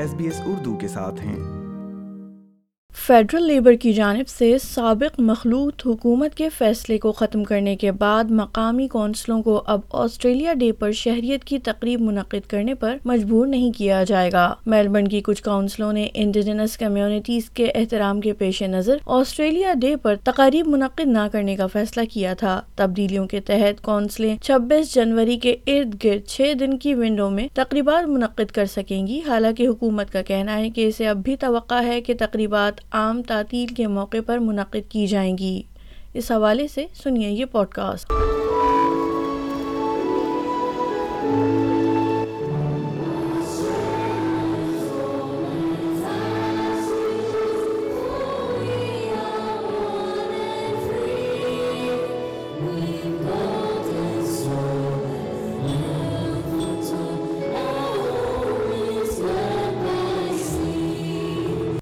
S B S Urdu کے ساتھ ہیں۔ فیڈرل لیبر کی جانب سے سابق مخلوط حکومت کے فیصلے کو ختم کرنے کے بعد مقامی کونسلوں کو اب آسٹریلیا ڈے پر شہریت کی تقریب منعقد کرنے پر مجبور نہیں کیا جائے گا۔ میلبرن کی کچھ کونسلوں نے انڈیجنس کمیونٹیز کے احترام کے پیش نظر آسٹریلیا ڈے پر تقریب منعقد نہ کرنے کا فیصلہ کیا تھا۔ تبدیلیوں کے تحت کونسلیں چھبیس جنوری کے ارد گرد چھ دن کی ونڈو میں تقریبات منعقد کر سکیں گی۔ حالانکہ حکومت کا کہنا ہے کہ اسے اب بھی توقع ہے کہ تقریبات عام تعطیل کے موقع پر منعقد کی جائیں گی۔ اس حوالے سے سنیے یہ پوڈ کاسٹ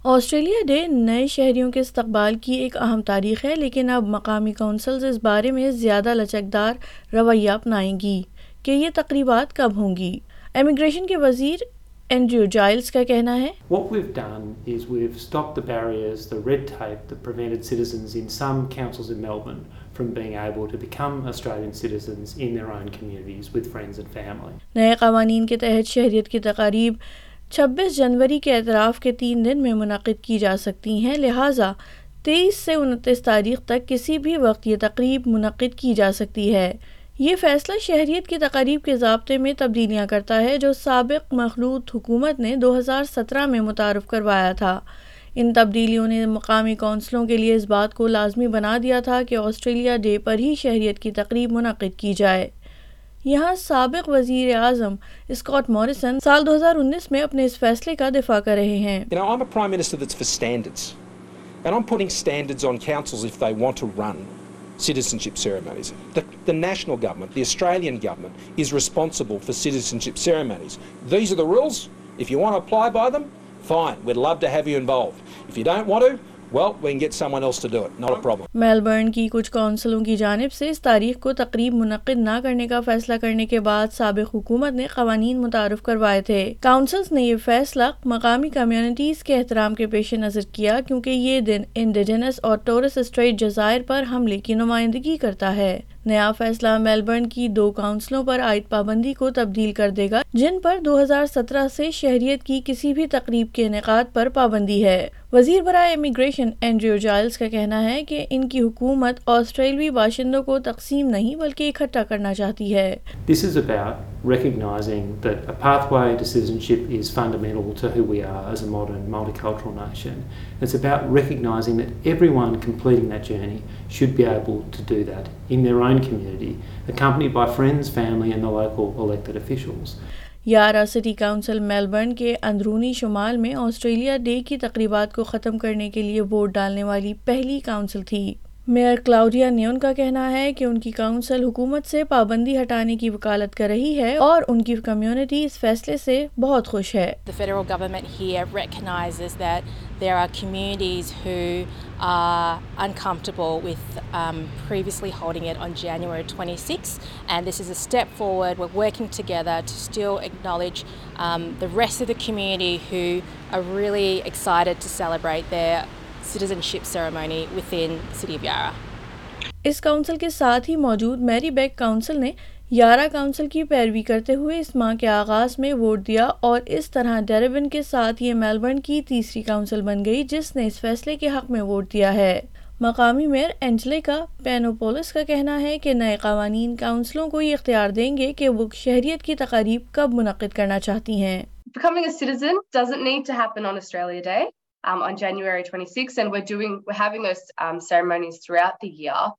آسٹریلیا ڈے نئے شہریوں کے استقبال کی ایک اہم تاریخ ہے لیکن اب مقامی کونسلز اس بارے میں زیادہ لچکدار رویہ اپنائیں گی کہ یہ تقریبات کب ہوں گی امیگریشن کے وزیر اینڈریو جائلز کا کہنا ہے What we've done is we've stopped the barriers, the red tape that prevented citizens in some councils in Melbourne from being able to become Australian citizens in their own communities with friends and family. نئے قوانین کے تحت شہریت کی تقاریب چھبیس جنوری کے اعتراف کے تین دن میں منعقد کی جا سکتی ہیں، لہٰذا تیئیس سے انتیس تاریخ تک کسی بھی وقت یہ تقریب منعقد کی جا سکتی ہے۔ یہ فیصلہ شہریت کی تقریب کے ضابطے میں تبدیلیاں کرتا ہے، جو سابق مخلوط حکومت نے دو ہزار سترہ میں متعارف کروایا تھا۔ ان تبدیلیوں نے مقامی کونسلوں کے لیے اس بات کو لازمی بنا دیا تھا کہ آسٹریلیا ڈے پر ہی شہریت کی تقریب منعقد کی جائے۔ یہاں سابق وزیر اعظم اسکاٹ موریسن سال دو ہزار انیس میں اپنے اس فیصلے کا دفاع کر رہے ہیں You know, I'm a Prime Minister that's for standards. And I'm putting standards on councils if they want to run citizenship ceremonies. The, the national government, the Australian government, is responsible for citizenship ceremonies. These are the rules. If you want to apply by them, fine. We'd love to have you involved. If you don't want to, well, we can get someone else to do it. Not a problem. Melbourne کی کچھ کونسلوں کی جانب سے اس تاریخ کو تقریب منعقد نہ کرنے کا فیصلہ کرنے کے بعد سابق حکومت نے قوانین متعارف کروائے تھے کاؤنسلز نے یہ فیصلہ مقامی کمیونٹیز کے احترام کے پیش نظر کیا کیونکہ یہ دن انڈیجنس اور ٹورس اسٹریٹ جزائر پر حملے کی نمائندگی کرتا ہے نیا فیصلہ میلبرن کی دو کاؤنسلوں پر عائد پابندی کو تبدیل کر دے گا، جن پر دو ہزار سترہ سے شہریت کی کسی بھی تقریب کے انعقاد پر پابندی ہے وزیر برائے امیگریشن اینڈریو جائلز کا کہنا ہے کہ ان کی حکومت آسٹریلوی باشندوں کو تقسیم نہیں بلکہ اکٹھا کرنا چاہتی ہے This is about recognising that a pathway to citizenship is fundamental to who we are as a modern multicultural nation. It's about recognising that everyone completing that journey should be able to do that in their own community, accompanied by friends, family and the local elected officials. Yarra city council Melbourne کے اندرونی شمال میں Australia day کی تقریبات کو ختم کرنے کے لیے ووٹ ڈالنے والی پہلی کاؤنسل تھی میئر کلاوڈیا نیون کا کہنا ہے کہ ان کی کاؤنسل حکومت سے پابندی ہٹانے کی وکالت کر رہی ہے اور ان کی کمیونٹی اس فیصلے سے بہت خوش ہے۔ Citizenship ceremony within City of Yarra. اس کونسل کے ساتھ ہی موجود میری بیک کونسل نے یارہ کونسل کی پیروی کرتے ہوئے اس ماہ کے آغاز میں ووٹ دیا اور اس طرح ڈیریبن کے ساتھ یہ میلبرن کی تیسری کونسل بن گئی جس نے اس فیصلے کے حق میں ووٹ دیا ہے۔ مقامی میئر اینجلے کا پینوپولس کا کہنا ہے کہ نئے قوانین کونسلوں کو یہ اختیار دیں گے کہ وہ شہریت کی تقاریب کب منعقد کرنا چاہتی ہیں۔ Becoming a citizen doesn't need to happen on Australia Day. Um, on January 26, and we're doing we're having those um, ceremonies throughout the year.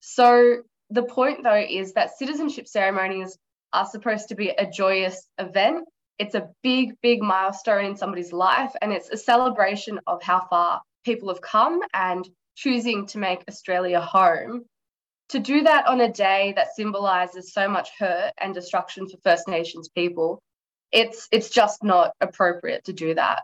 So the point though is that citizenship ceremonies are supposed to be a joyous event. It's a big, big milestone in somebody's life, and it's a celebration of how far people have come and choosing to make Australia home. To do that on a day that symbolises so much hurt and destruction for First Nations people, it's it's just not appropriate to do that.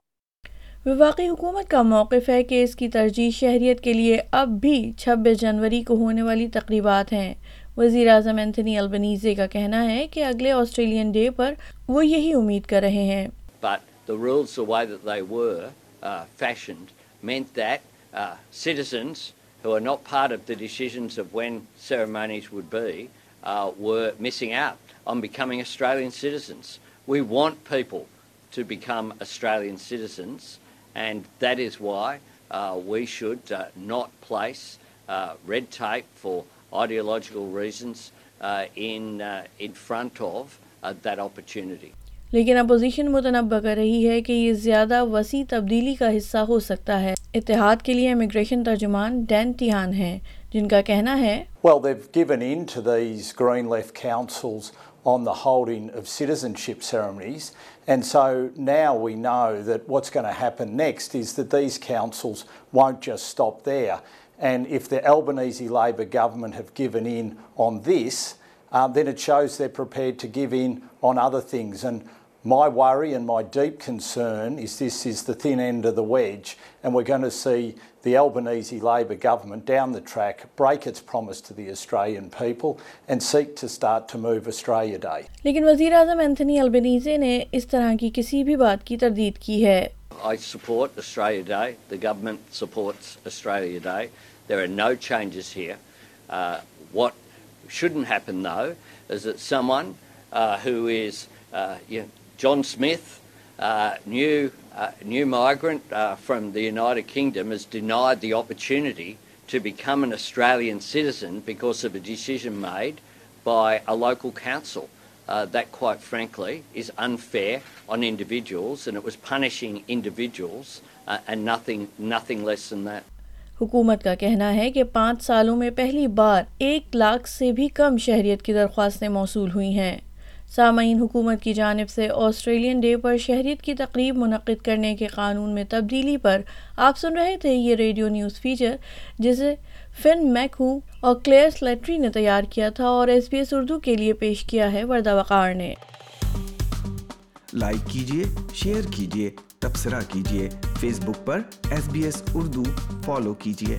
وفاقی حکومت کا موقف ہے کہ اس کی ترجیح شہریت کے لیے اب بھی چھبیس جنوری کو ہونے والی تقریبات ہیں۔ وزیر اعظم کا کہنا ہے کہ اگلے آسٹریلین ڈے پر وہ یہی امید کر رہے ہیں۔ And that is why uh, we should uh, not place uh, red tape for ideological reasons uh, in, uh, in front of uh, that opportunity. لیکن اپوزیشن متنبع کر رہی ہے کہ یہ زیادہ وسیع تبدیلی کا حصہ ہو سکتا ہے اتحاد کے لیے امیگریشن ترجمان ڈین تیہان ہیں جن کا کہنا ہے Well, they've given in to these Green Left councils on the holding of citizenship ceremonies. And so now we know that what's going to happen next is that these councils won't just stop there. And if the Albanese Labor government have given in on this, um, then it shows they're prepared to give in on other things. And my worry and my deep concern is this is the thin end of the wedge, and we're going to see the Albanese Labor government down the track break its promise to the Australian people and seek to start to move Australia Day. لیکن وزیر اعظم Anthony البنیزے نے اس طرح کی کسی بھی بات کی تردید کی ہے I support Australia Day. The government supports Australia Day. There are no changes here. Uh, what shouldn't happen, though, is that someone uh, who is uh, you know, John Smith, uh, new, uh, new migrant uh, from the United Kingdom, is denied the opportunity to become an Australian citizen because of a decision made by a local council. Uh, that, quite frankly, is unfair on individuals, and it was punishing individuals uh, and nothing, nothing less than that. حکومت کا کہنا ہے کہ پانچ سالوں میں پہلی بار ایک لاکھ سے بھی کم شہریت کی درخواستیں موصول ہوئی ہیں سامعین حکومت کی جانب سے آسٹریلین ڈے پر شہریت کی تقریب منعقد کرنے کے قانون میں تبدیلی پر آپ سن رہے تھے یہ ریڈیو نیوز فیچر، جسے فن میکو اور کلیئر سلیٹری نے تیار کیا تھا اور ایس بی ایس اردو کے لیے پیش کیا ہے وردہ وقار نے۔ لائک کیجیے شیئر کیجیے تبصرہ کیجیے فیس بک پر S B S Urdu follow کیجیے